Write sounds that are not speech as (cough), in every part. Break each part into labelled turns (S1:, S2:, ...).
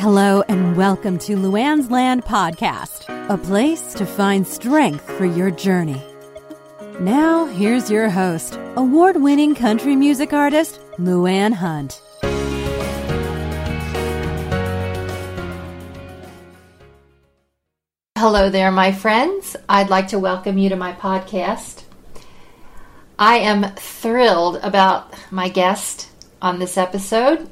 S1: Hello and welcome to Luanne's Land Podcast, a place to find strength for your journey. Now, here's your host, award winning country music artist, Luanne Hunt.
S2: Hello there, my friends. I'd like to welcome you to my podcast. I am thrilled about my guest on this episode.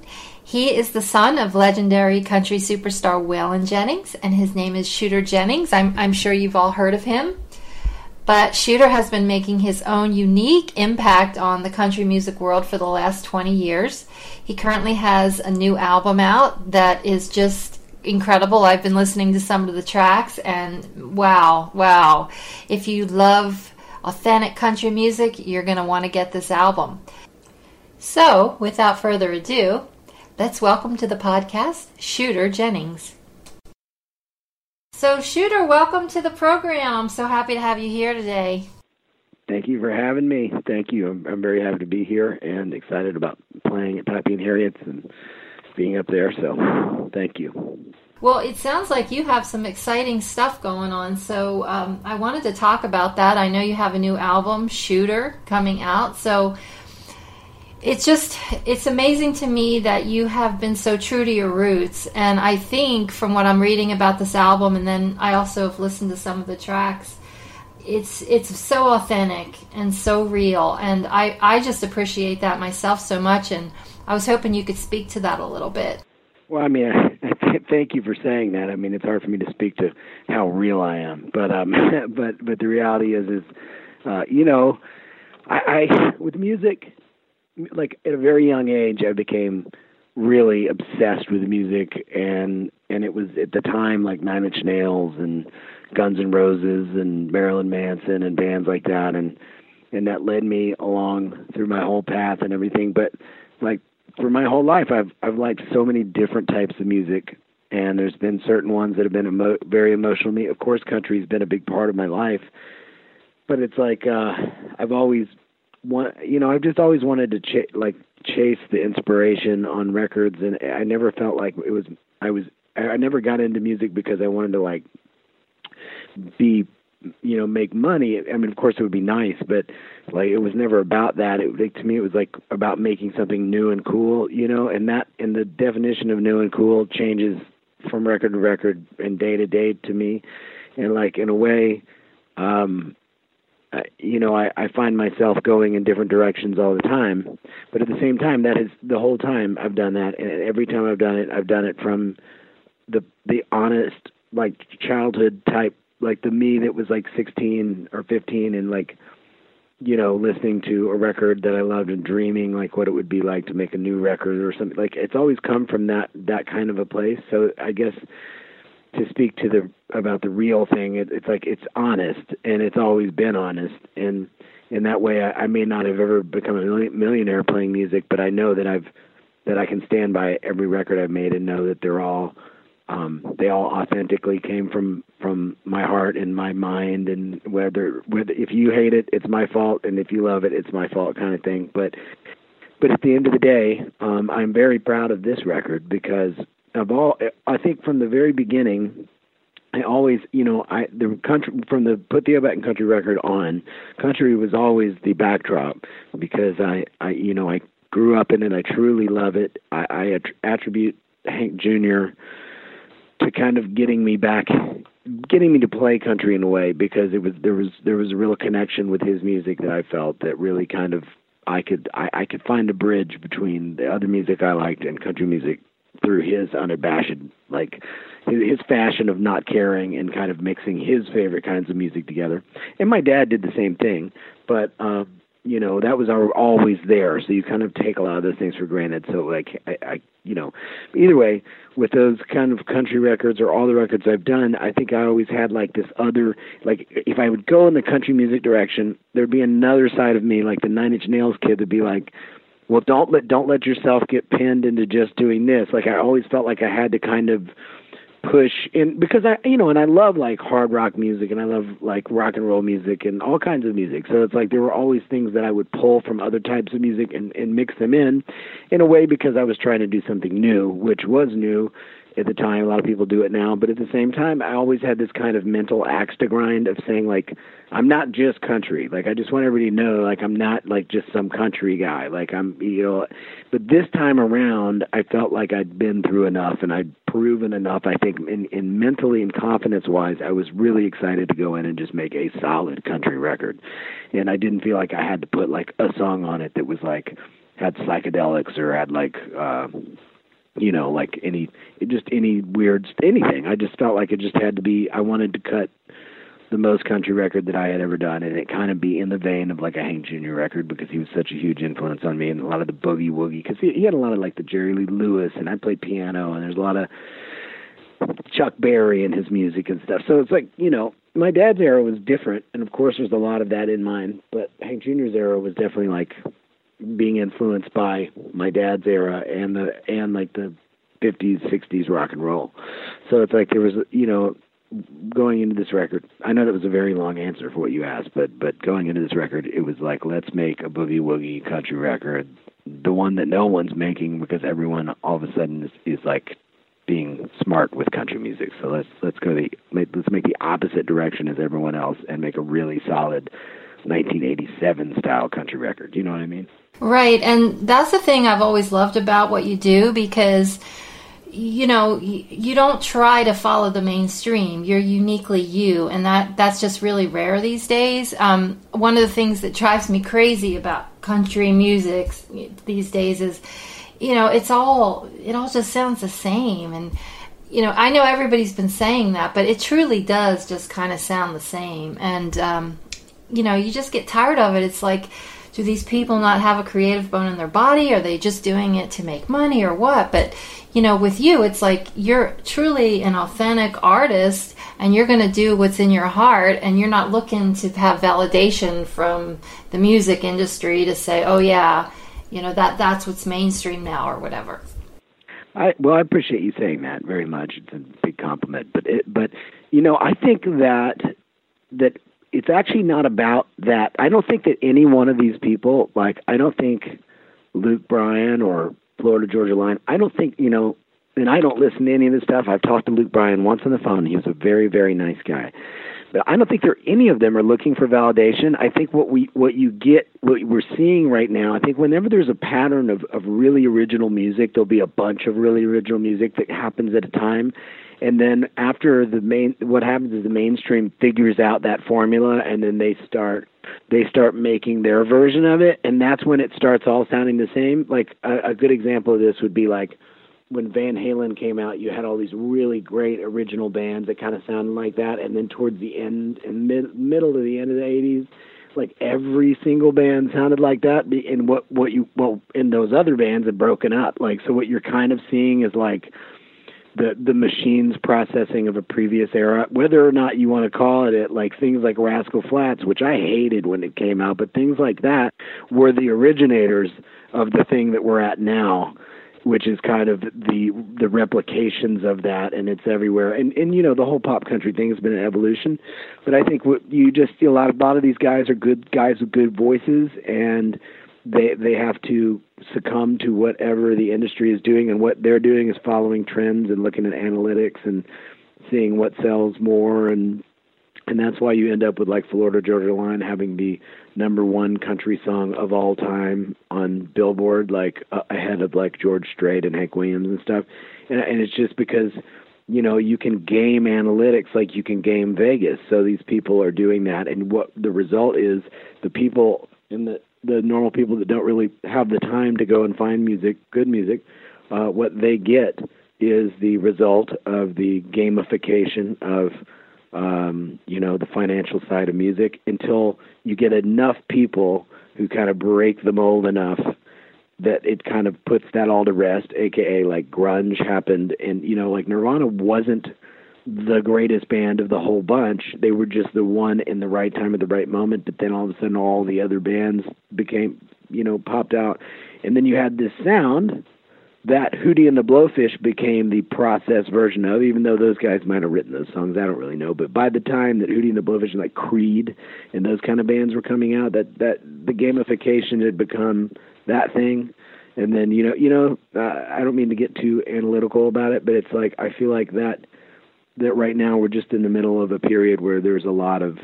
S2: He is the son of legendary country superstar Waylon Jennings, and his name is Shooter Jennings. I'm, I'm sure you've all heard of him. But Shooter has been making his own unique impact on the country music world for the last 20 years. He currently has a new album out that is just incredible. I've been listening to some of the tracks, and wow, wow. If you love authentic country music, you're going to want to get this album. So, without further ado, let's welcome to the podcast Shooter Jennings. So, Shooter, welcome to the program. I'm so happy to have you here today.
S3: Thank you for having me. Thank you. I'm, I'm very happy to be here and excited about playing at Pappy and Harriet's and being up there. So, thank you.
S2: Well, it sounds like you have some exciting stuff going on. So um, I wanted to talk about that. I know you have a new album, Shooter, coming out. So it's just it's amazing to me that you have been so true to your roots. And I think from what I'm reading about this album, and then I also have listened to some of the tracks. It's it's so authentic and so real, and I I just appreciate that myself so much. And I was hoping you could speak to that a little bit.
S3: Well, I mean, (laughs) thank you for saying that. I mean, it's hard for me to speak to how real I am, but um, (laughs) but but the reality is, is uh, you know, I, I with music, like at a very young age, I became really obsessed with music, and and it was at the time like Nine Inch Nails and Guns N' Roses and Marilyn Manson and bands like that, and and that led me along through my whole path and everything. But like for my whole life I've I've liked so many different types of music and there's been certain ones that have been emo- very emotional to me. Of course country's been a big part of my life. But it's like uh I've always want you know, I've just always wanted to ch- like chase the inspiration on records and I never felt like it was I was I never got into music because I wanted to like be you know make money. I mean of course it would be nice but like it was never about that. It like to me it was like about making something new and cool you know and that and the definition of new and cool changes from record to record and day to day to me. And like in a way um I, you know I, I find myself going in different directions all the time. But at the same time that is the whole time i've done that. And every time i've done it i've done it from the the honest like childhood type like the me that was like 16 or 15 and like you know listening to a record that I loved and dreaming like what it would be like to make a new record or something. Like it's always come from that that kind of a place. So I guess to speak to the about the real thing it, it's like it's honest and it's always been honest and in that way I, I may not have ever become a millionaire playing music but I know that I've that I can stand by every record I've made and know that they're all um, they all authentically came from from my heart and my mind and whether whether if you hate it it's my fault and if you love it it's my fault kind of thing but but at the end of the day um i'm very proud of this record because of all i think from the very beginning I always, you know, I the country from the put the O Back in Country record on, country was always the backdrop because I, I, you know, I grew up in it. I truly love it. I, I attribute Hank Jr to kind of getting me back getting me to play country in a way because it was there was there was a real connection with his music that I felt that really kind of I could I, I could find a bridge between the other music I liked and country music through his unabashed like his, fashion of not caring and kind of mixing his favorite kinds of music together. And my dad did the same thing, but um you know that was always there so you kind of take a lot of those things for granted so like I, I you know either way with those kind of country records or all the records i've done i think i always had like this other like if i would go in the country music direction there'd be another side of me like the nine inch nails kid would be like well don't let don't let yourself get pinned into just doing this like i always felt like i had to kind of push in because I you know and I love like hard rock music and I love like rock and roll music and all kinds of music. So it's like there were always things that I would pull from other types of music and, and mix them in in a way because I was trying to do something new, which was new at the time. A lot of people do it now, but at the same time, I always had this kind of mental axe to grind of saying like, I'm not just country. Like I just want everybody to know, like I'm not like just some country guy. Like I'm, you know. But this time around, I felt like I'd been through enough and I'd proven enough. I think in, in mentally and confidence wise, I was really excited to go in and just make a solid country record, and I didn't feel like I had to put like a song on it that was like had psychedelics or had like. uh you know, like any just any weird anything. I just felt like it just had to be. I wanted to cut the most country record that I had ever done, and it kind of be in the vein of like a Hank Jr. record because he was such a huge influence on me, and a lot of the boogie woogie because he, he had a lot of like the Jerry Lee Lewis, and I played piano, and there's a lot of Chuck Berry and his music and stuff. So it's like you know, my dad's era was different, and of course there's a lot of that in mine, but Hank Jr.'s era was definitely like being influenced by my dad's era and the and like the 50s 60s rock and roll so it's like there was you know going into this record i know that was a very long answer for what you asked but but going into this record it was like let's make a boogie woogie country record the one that no one's making because everyone all of a sudden is, is like being smart with country music so let's let's go the let's make the opposite direction as everyone else and make a really solid 1987 style country record. You know what I mean?
S2: Right. And that's the thing I've always loved about what you do because you know you don't try to follow the mainstream you're uniquely you and that that's just really rare these days um, one of the things that drives me crazy about country music these days is you know it's all it all just sounds the same and you know i know everybody's been saying that but it truly does just kind of sound the same and um, you know, you just get tired of it. It's like, do these people not have a creative bone in their body? Are they just doing it to make money or what? But, you know, with you, it's like you're truly an authentic artist and you're going to do what's in your heart and you're not looking to have validation from the music industry to say, oh, yeah, you know, that that's what's mainstream now or whatever.
S3: I, well, I appreciate you saying that very much. It's a big compliment, but it, but you know, I think that that it's actually not about that. I don't think that any one of these people, like I don't think Luke Bryan or Florida Georgia Line, I don't think you know, and I don't listen to any of this stuff. I've talked to Luke Bryan once on the phone. He was a very very nice guy. But I don't think there any of them are looking for validation. I think what we what you get what we're seeing right now, I think whenever there's a pattern of, of really original music, there'll be a bunch of really original music that happens at a time. And then after the main what happens is the mainstream figures out that formula and then they start they start making their version of it. And that's when it starts all sounding the same. Like a, a good example of this would be like when Van Halen came out, you had all these really great original bands that kind of sounded like that, and then towards the end and mid, middle to the end of the '80s, like every single band sounded like that. And what what you well, in those other bands had broken up. Like so, what you're kind of seeing is like the the machines processing of a previous era, whether or not you want to call it it, like things like Rascal Flatts, which I hated when it came out, but things like that were the originators of the thing that we're at now, which is kind of the the replications of that, and it's everywhere. And and you know the whole pop country thing has been an evolution, but I think what you just see a lot of a lot of these guys are good guys with good voices and they they have to succumb to whatever the industry is doing, and what they're doing is following trends and looking at analytics and seeing what sells more, and and that's why you end up with like Florida Georgia Line having the number one country song of all time on Billboard, like uh, ahead of like George Strait and Hank Williams and stuff, and and it's just because you know you can game analytics like you can game Vegas. So these people are doing that, and what the result is, the people in the the normal people that don't really have the time to go and find music, good music, uh, what they get is the result of the gamification of um, you know the financial side of music until you get enough people who kind of break the mold enough that it kind of puts that all to rest aka like grunge happened and you know like nirvana wasn't the greatest band of the whole bunch. They were just the one in the right time at the right moment, but then all of a sudden all the other bands became, you know, popped out. And then you had this sound that Hootie and the Blowfish became the process version of, even though those guys might have written those songs, I don't really know. But by the time that Hootie and the Blowfish and like Creed and those kind of bands were coming out, that that the gamification had become that thing and then you know you know uh, I don't mean to get too analytical about it, but it's like I feel like that that right now we're just in the middle of a period where there's a lot of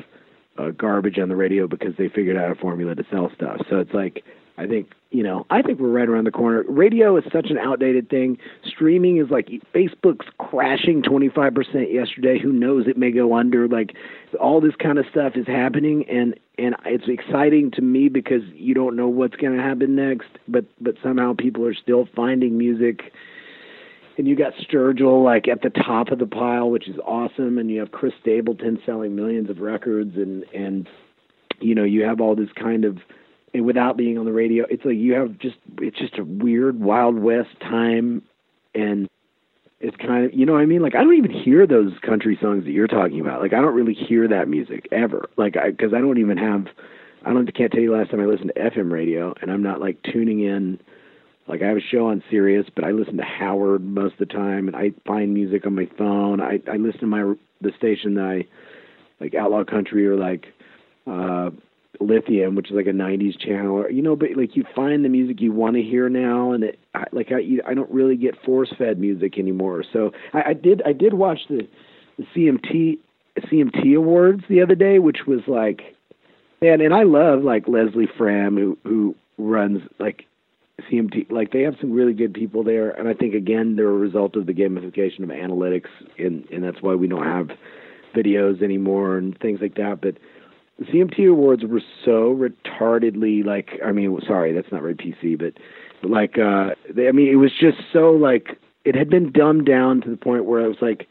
S3: uh, garbage on the radio because they figured out a formula to sell stuff. So it's like I think you know I think we're right around the corner. Radio is such an outdated thing. Streaming is like Facebook's crashing 25% yesterday. Who knows? It may go under. Like all this kind of stuff is happening, and and it's exciting to me because you don't know what's going to happen next. But but somehow people are still finding music and you got Sturgill like at the top of the pile, which is awesome, and you have Chris Stapleton selling millions of records, and and you know you have all this kind of without being on the radio, it's like you have just it's just a weird Wild West time, and it's kind of you know what I mean. Like I don't even hear those country songs that you're talking about. Like I don't really hear that music ever. Like I because I don't even have I don't can't tell you last time I listened to FM radio, and I'm not like tuning in like I have a show on Sirius, but I listen to Howard most of the time, and I find music on my phone. I I listen to my the station that I like Outlaw Country or like uh Lithium, which is like a '90s channel, you know, but like you find the music you want to hear now, and it I, like I I don't really get force fed music anymore. So I, I did I did watch the the CMT CMT Awards the other day, which was like, man, and I love like Leslie Fram who who runs like CMT, like they have some really good people there, and I think again they're a result of the gamification of analytics, and and that's why we don't have videos anymore and things like that. But the CMT awards were so retardedly like, I mean, sorry, that's not very PC, but, but like, uh, they, I mean, it was just so like it had been dumbed down to the point where I was like,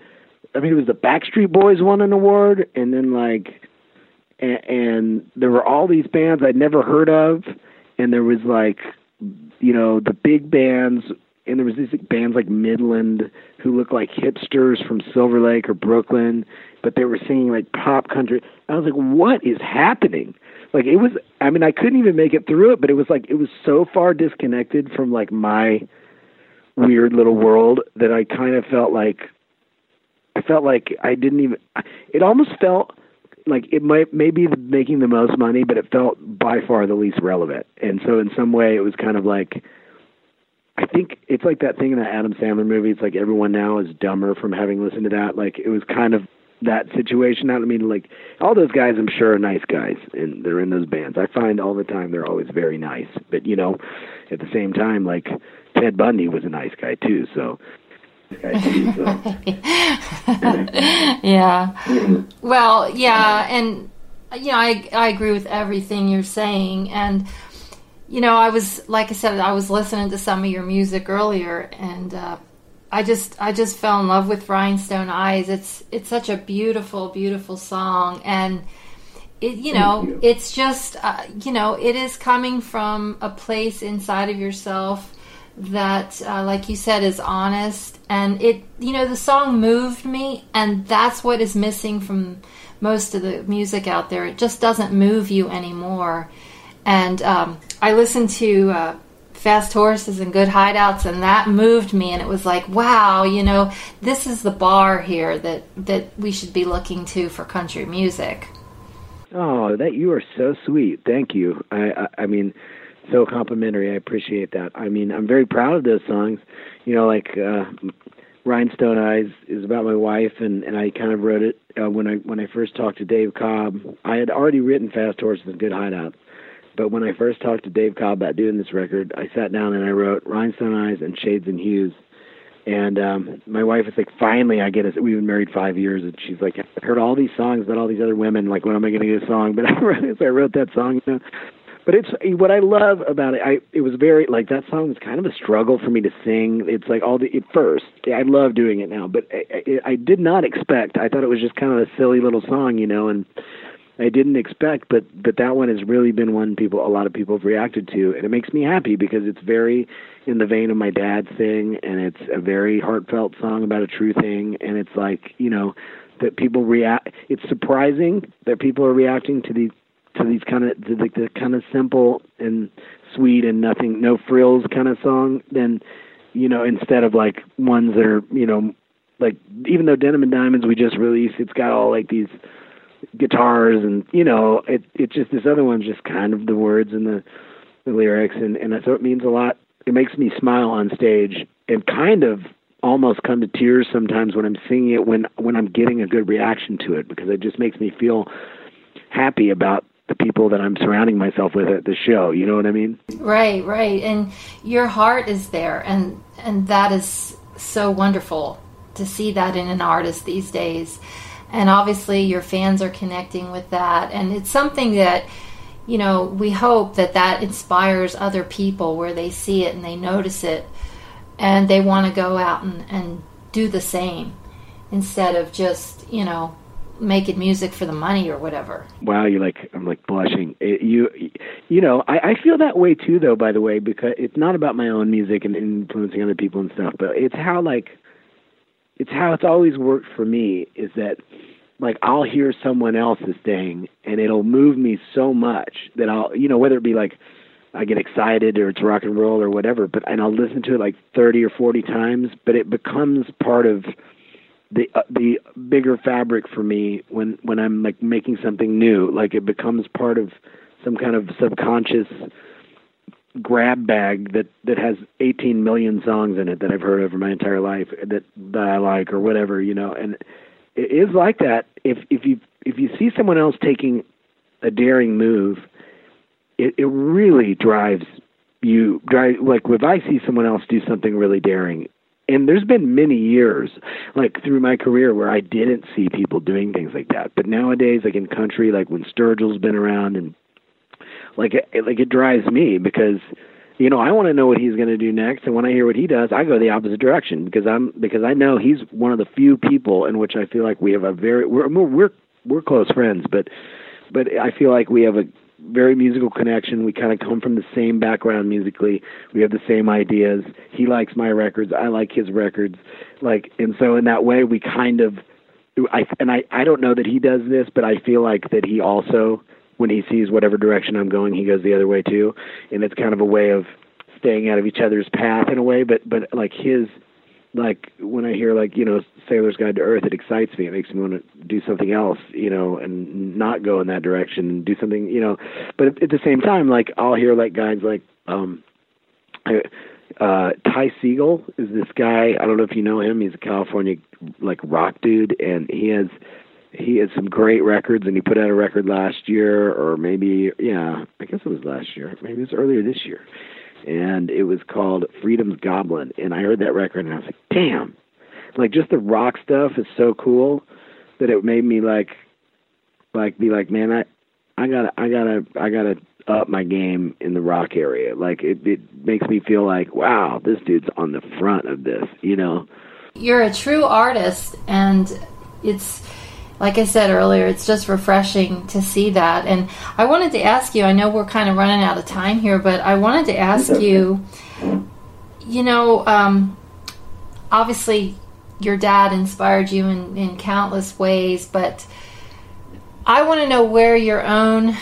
S3: I mean, it was the Backstreet Boys won an award, and then like, and, and there were all these bands I'd never heard of, and there was like you know, the big bands, and there was these bands like Midland who looked like hipsters from Silver Lake or Brooklyn, but they were singing like pop country. I was like, what is happening? Like it was. I mean, I couldn't even make it through it, but it was like it was so far disconnected from like my weird little world that I kind of felt like I felt like I didn't even. It almost felt like it might maybe making the most money, but it felt by far the least relevant. And so in some way, it was kind of like I think it's like that thing in the Adam Sandler movie. It's like everyone now is dumber from having listened to that. Like it was kind of that situation. I mean, like all those guys, I'm sure are nice guys, and they're in those bands. I find all the time they're always very nice. But you know, at the same time, like Ted Bundy was a nice guy too. So (laughs)
S2: yeah. Well, yeah, and you know, I I agree with everything you're saying, and you know, I was like I said, I was listening to some of your music earlier, and uh, I just I just fell in love with Rhinestone Eyes. It's it's such a beautiful, beautiful song, and. It, you know, you. it's just, uh, you know, it is coming from a place inside of yourself that, uh, like you said, is honest. And it, you know, the song moved me, and that's what is missing from most of the music out there. It just doesn't move you anymore. And um, I listened to uh, Fast Horses and Good Hideouts, and that moved me. And it was like, wow, you know, this is the bar here that that we should be looking to for country music.
S3: Oh, that you are so sweet. Thank you. I, I, I mean so complimentary. I appreciate that. I mean, I'm very proud of those songs. You know, like uh, Rhinestone Eyes is about my wife, and and I kind of wrote it uh, when I when I first talked to Dave Cobb. I had already written Fast Horses and Good Hideouts, but when I first talked to Dave Cobb about doing this record, I sat down and I wrote Rhinestone Eyes and Shades and Hues. And um my wife was like, finally, I get it. We've been married five years, and she's like, I've heard all these songs about all these other women. Like, when am I going to get a song? (laughs) But I wrote, so I wrote that song. You know, but it's what I love about it. I it was very like that song was kind of a struggle for me to sing. It's like all the at first. I love doing it now, but I, I, I did not expect. I thought it was just kind of a silly little song, you know, and I didn't expect. But but that one has really been one people a lot of people have reacted to, and it makes me happy because it's very in the vein of my dad's thing, and it's a very heartfelt song about a true thing, and it's like you know that people react. It's surprising that people are reacting to these to these kind of to the, the kind of simple and sweet and nothing no frills kind of song then you know instead of like ones that are you know like even though denim and diamonds we just released it's got all like these guitars and you know it it just this other one's just kind of the words and the the lyrics and and so it means a lot it makes me smile on stage and kind of almost come to tears sometimes when I'm singing it when when I'm getting a good reaction to it because it just makes me feel happy about the people that I'm surrounding myself with at the show. You know what I mean?
S2: Right, right. And your heart is there and and that is so wonderful to see that in an artist these days. And obviously your fans are connecting with that and it's something that you know, we hope that that inspires other people where they see it and they notice it and they want to go out and, and do the same instead of just, you know, making music for the money or whatever.
S3: Wow, you're like I'm like blushing. It, you you know, I, I feel that way too though, by the way, because it's not about my own music and influencing other people and stuff, but it's how like it's how it's always worked for me is that like I'll hear someone else's thing and it'll move me so much that I'll you know whether it be like I get excited or it's rock and roll or whatever but and I'll listen to it like 30 or 40 times but it becomes part of the uh, the bigger fabric for me when when I'm like making something new. Like it becomes part of some kind of subconscious grab bag that that has 18 million songs in it that I've heard over my entire life that that I like or whatever you know and it is like that. If if you if you see someone else taking a daring move, it it really drives you drive like if I see someone else do something really daring. And there's been many years, like through my career, where I didn't see people doing things like that. But nowadays, like in country, like when Sturgill's been around, and like it, like it drives me because you know, I want to know what he's going to do next, and when I hear what he does, I go the opposite direction because I'm because I know he's one of the few people in which I feel like we have a very we're we're we're close friends, but but I feel like we have a very musical connection. We kind of come from the same background musically. We have the same ideas. He likes my records. I like his records. Like, and so in that way, we kind of, I and I I don't know that he does this, but I feel like that he also when he sees whatever direction I'm going, he goes the other way too, and it's kind of a way of staying out of each other's path in a way. But but like his like when I hear like you know Sailor's Guide to Earth, it excites me. It makes me want to do something else, you know, and not go in that direction and do something, you know. But at the same time, like I'll hear like guys like um, uh, Ty Segall is this guy. I don't know if you know him. He's a California like rock dude, and he has he had some great records and he put out a record last year or maybe yeah i guess it was last year. Maybe it was earlier this year. And it was called freedom's goblin and i heard that record and i was like damn. Like just the rock stuff is so cool that it made me like like be like man i i gotta i gotta i gotta up my game in the rock area. Like it it makes me feel like wow this dude's on the front of this you know?
S2: You're a true artist and it's like I said earlier, it's just refreshing to see that. And I wanted to ask you, I know we're kind of running out of time here, but I wanted to ask you, you know, um, obviously your dad inspired you in, in countless ways, but I want to know where your own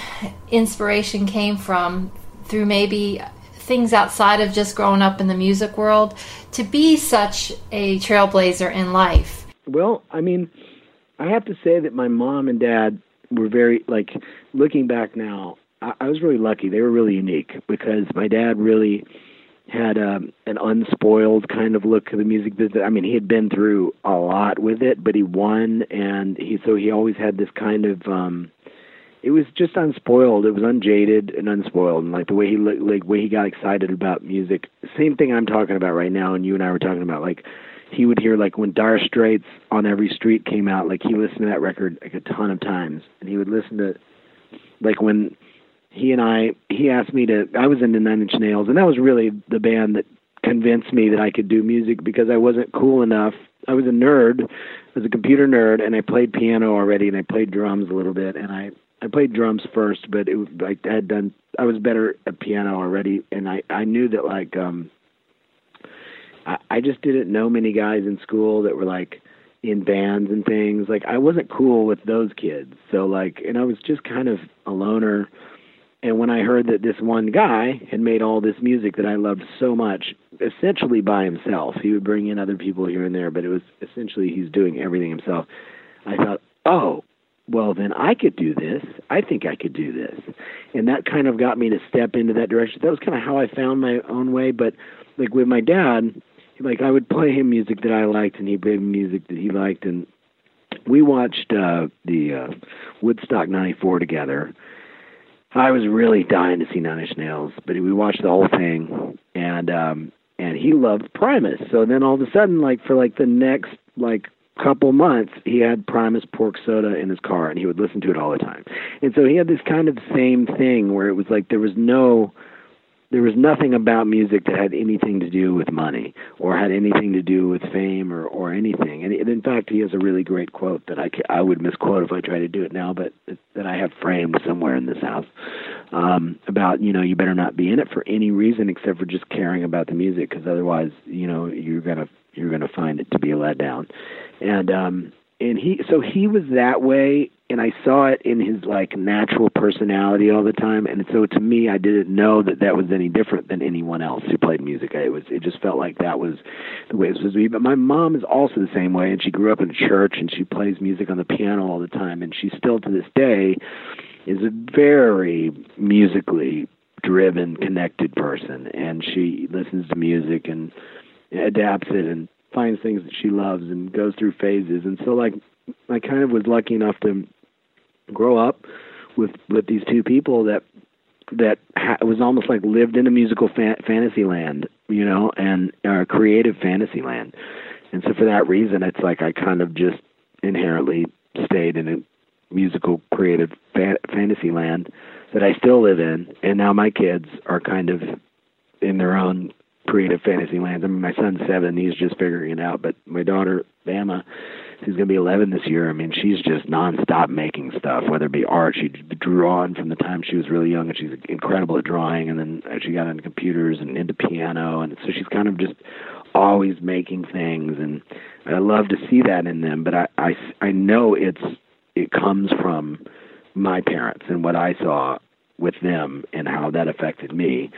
S2: inspiration came from through maybe things outside of just growing up in the music world to be such a trailblazer in life.
S3: Well, I mean, I have to say that my mom and dad were very like looking back now. I, I was really lucky. They were really unique because my dad really had um, an unspoiled kind of look to the music business. I mean, he had been through a lot with it, but he won, and he so he always had this kind of. um it was just unspoiled. It was unjaded and unspoiled, and like the way he like way he got excited about music. Same thing I'm talking about right now, and you and I were talking about like he would hear like when Dire Straits on every street came out, like he listened to that record like a ton of times, and he would listen to like when he and I he asked me to I was into Nine Inch Nails, and that was really the band that convinced me that I could do music because I wasn't cool enough. I was a nerd, I was a computer nerd, and I played piano already, and I played drums a little bit, and I I played drums first, but it was like I had done I was better at piano already, and I I knew that like um I, just didn't know many guys in school that were like in bands and things. Like I wasn't cool with those kids. So like and I was just kind of a loner. And when I heard that this one guy had made all this music that I loved so much, essentially by himself, he would bring in other people here and there, but it was essentially he's doing everything himself. I thought, oh, well, then I could do this. I think I could do this. And that kind of got me to step into that direction. That was kind of how I found my own way. But like with my dad, like I would play him music that I liked, and he played music that he liked, and we watched uh, the uh, Woodstock '94 together. I was really dying to see Nine Inch Nails, but we watched the whole thing, and um, and he loved Primus. So then all of a sudden, like for like the next like couple months, he had Primus Pork Soda in his car, and he would listen to it all the time. And so he had this kind of same thing where it was like there was no there was nothing about music that had anything to do with money or had anything to do with fame or or anything. And in fact, he has a really great quote that I I would misquote if I tried to do it now, but that I have framed somewhere in this house um, about you know you better not be in it for any reason except for just caring about the music because otherwise you know you're gonna you're gonna find it to be a letdown. And um, and he so he was that way and I saw it in his like natural personality all the time and so to me I didn't know that that was any different than anyone else who played music. It was it just felt like that was the way it was supposed to be. But my mom is also the same way and she grew up in a church and she plays music on the piano all the time and she still to this day is a very musically driven connected person and she listens to music and adapts it and finds things that she loves and goes through phases. And so like I kind of was lucky enough to grow up with with these two people that that ha- was almost like lived in a musical fa- fantasy land, you know, and uh, creative fantasy land. And so for that reason, it's like I kind of just inherently stayed in a musical creative fa- fantasy land that I still live in. And now my kids are kind of in their own creative fantasy lands. I mean, my son's seven; he's just figuring it out. But my daughter, Bama, who's going to be 11 this year, I mean, she's just nonstop making stuff, whether it be art. She drew on from the time she was really young, and she's incredible at drawing. And then uh, she got into computers and into piano, and so she's kind of just always making things. And I love to see that in them. But I, I, I know it's it comes from my parents and what I saw with them and how that affected me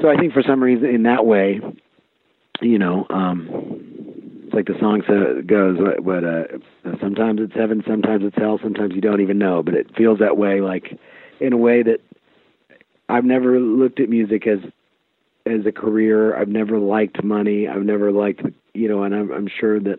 S3: so I think for some reason in that way, you know, um, it's like the song so, goes, but uh, sometimes it's heaven, sometimes it's hell, sometimes you don't even know, but it feels that way, like in a way that I've never looked at music as as a career. I've never liked money. I've never liked, you know, and I'm, I'm sure that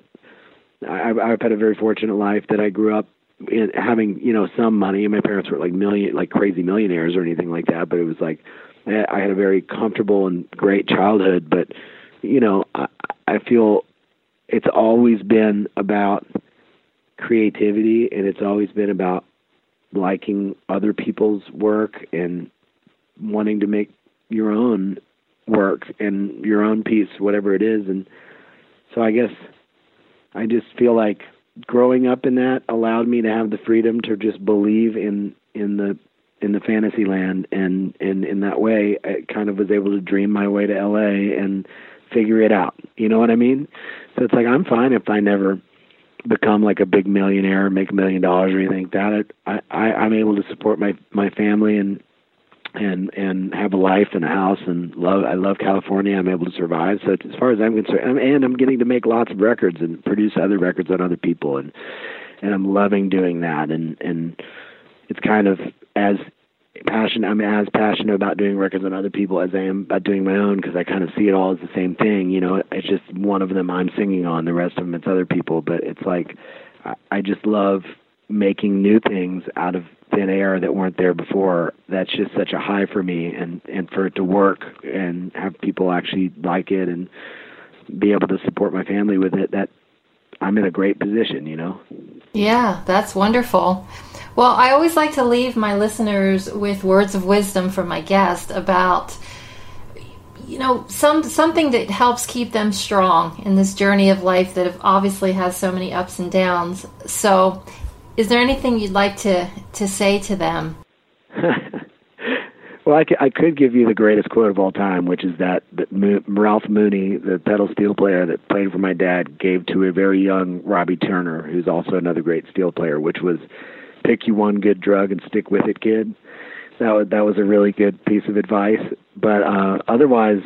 S3: I've, I've had a very fortunate life that I grew up in having, you know, some money. And my parents were like million, like crazy millionaires or anything like that, but it was like I had a very comfortable and great childhood, but you know, I, I feel it's always been about creativity and it's always been about liking other people's work and wanting to make your own work and your own piece whatever it is. And so I guess I just feel like growing up in that allowed me to have the freedom to just believe in in the in the fantasy land and and in that way I kind of was able to dream my way to LA and figure it out. You know what I mean? So it's like I'm fine if I never become like a big millionaire, make a million dollars or anything like that. I, I I'm able to support my my family and and and have a life and a house and love I love California. I'm able to survive. So as far as I'm concerned, and I'm getting to make lots of records and produce other records on other people and and I'm loving doing that and and it's kind of as passionate. I'm as passionate about doing records on other people as I am about doing my own because I kind of see it all as the same thing. You know, it's just one of them I'm singing on, the rest of them it's other people. But it's like I, I just love making new things out of thin air that weren't there before. That's just such a high for me, and and for it to work and have people actually like it and be able to support my family with it. That I'm in a great position, you know.
S2: Yeah, that's wonderful. Well, I always like to leave my listeners with words of wisdom from my guest about you know some something that helps keep them strong in this journey of life that obviously has so many ups and downs. So, is there anything you'd like to to say to them? (laughs)
S3: well, I, I could give you the greatest quote of all time, which is that, that Mo- Ralph Mooney, the pedal steel player that played for my dad, gave to a very young Robbie Turner, who's also another great steel player, which was pick you one good drug and stick with it, kid. That was, that was a really good piece of advice. But uh, otherwise,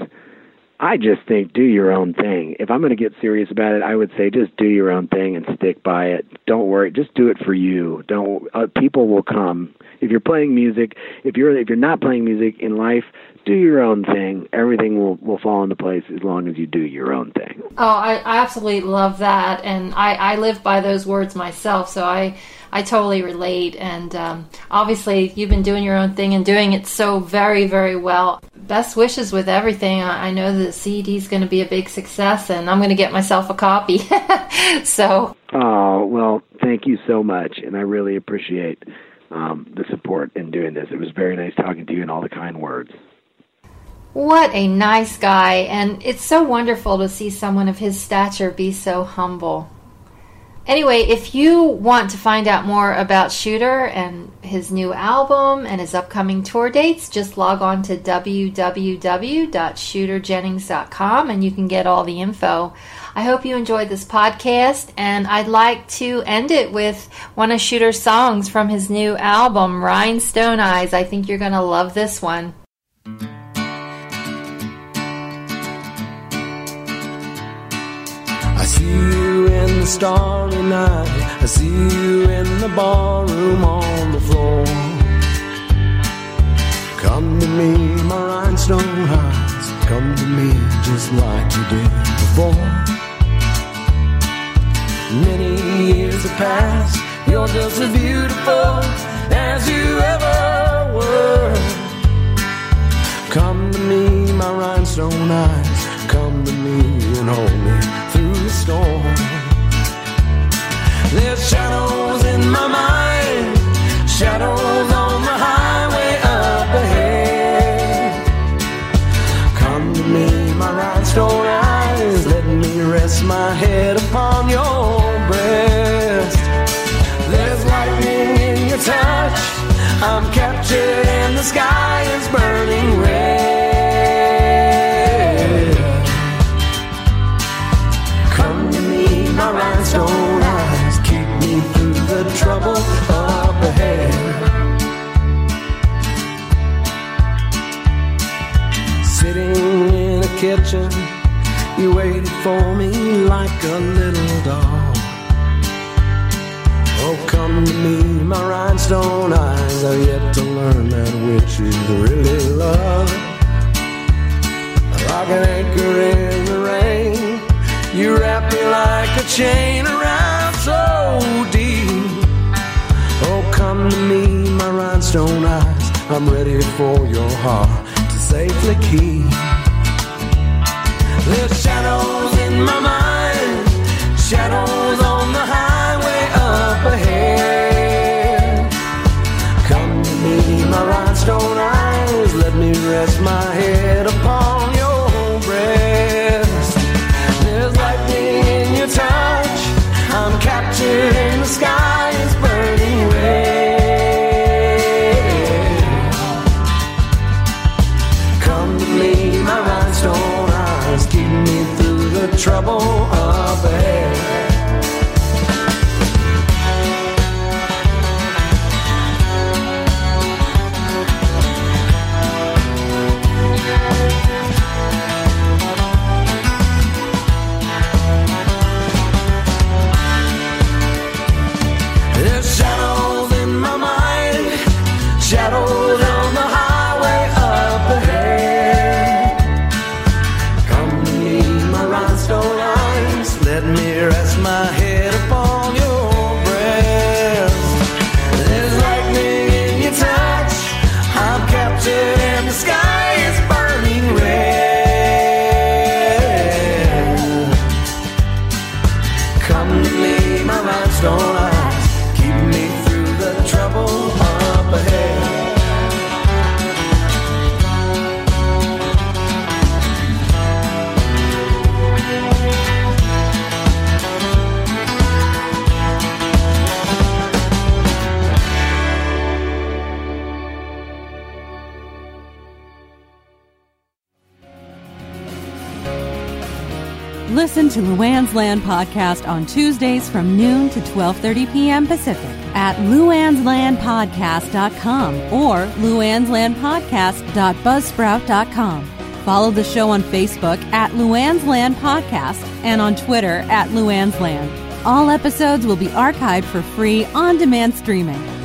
S3: I just think do your own thing. If I'm going to get serious about it, I would say just do your own thing and stick by it. Don't worry, just do it for you. Don't uh, people will come. If you're playing music, if you're if you're not playing music in life, do your own thing. Everything will will fall into place as long as you do your own thing.
S2: Oh, I, I absolutely love that, and I I live by those words myself. So I I totally relate. And um, obviously, you've been doing your own thing and doing it so very, very well. Best wishes with everything. I, I know the CD is going to be a big success, and I'm going to get myself a copy. (laughs) so.
S3: Oh well, thank you so much, and I really appreciate um, the support in doing this. It was very nice talking to you and all the kind words.
S2: What a nice guy, and it's so wonderful to see someone of his stature be so humble. Anyway, if you want to find out more about Shooter and his new album and his upcoming tour dates, just log on to www.shooterjennings.com and you can get all the info. I hope you enjoyed this podcast, and I'd like to end it with one of Shooter's songs from his new album, Rhinestone Eyes. I think you're going to love this one.
S4: I see you in the starry night. I see you in the barroom on the floor. Come to me, my rhinestone eyes. Come to me just like you did before. Many years have passed. You're just as beautiful as you ever were. Come to me, my rhinestone eyes. Come to me and hold me through the storm. There's shadows in my mind, kitchen, you waited for me like a little dog. Oh, come to me, my rhinestone eyes. I've yet to learn that which is really love. Like an anchor in the rain, you wrap me like a chain around so deep. Oh, come to me, my rhinestone eyes. I'm ready for your heart to safely keep. Shadows in my mind, shadows on the highway up ahead. Come to me, my rhinestone eyes. Let me rest my to
S1: Luanne's Land podcast on Tuesdays from noon to 12:30 p.m. Pacific at luannslandpodcast.com or luannslandpodcast.buzzsprout.com. Follow the show on Facebook at Luanne's Land Podcast and on Twitter at Luanne's Land. All episodes will be archived for free on demand streaming.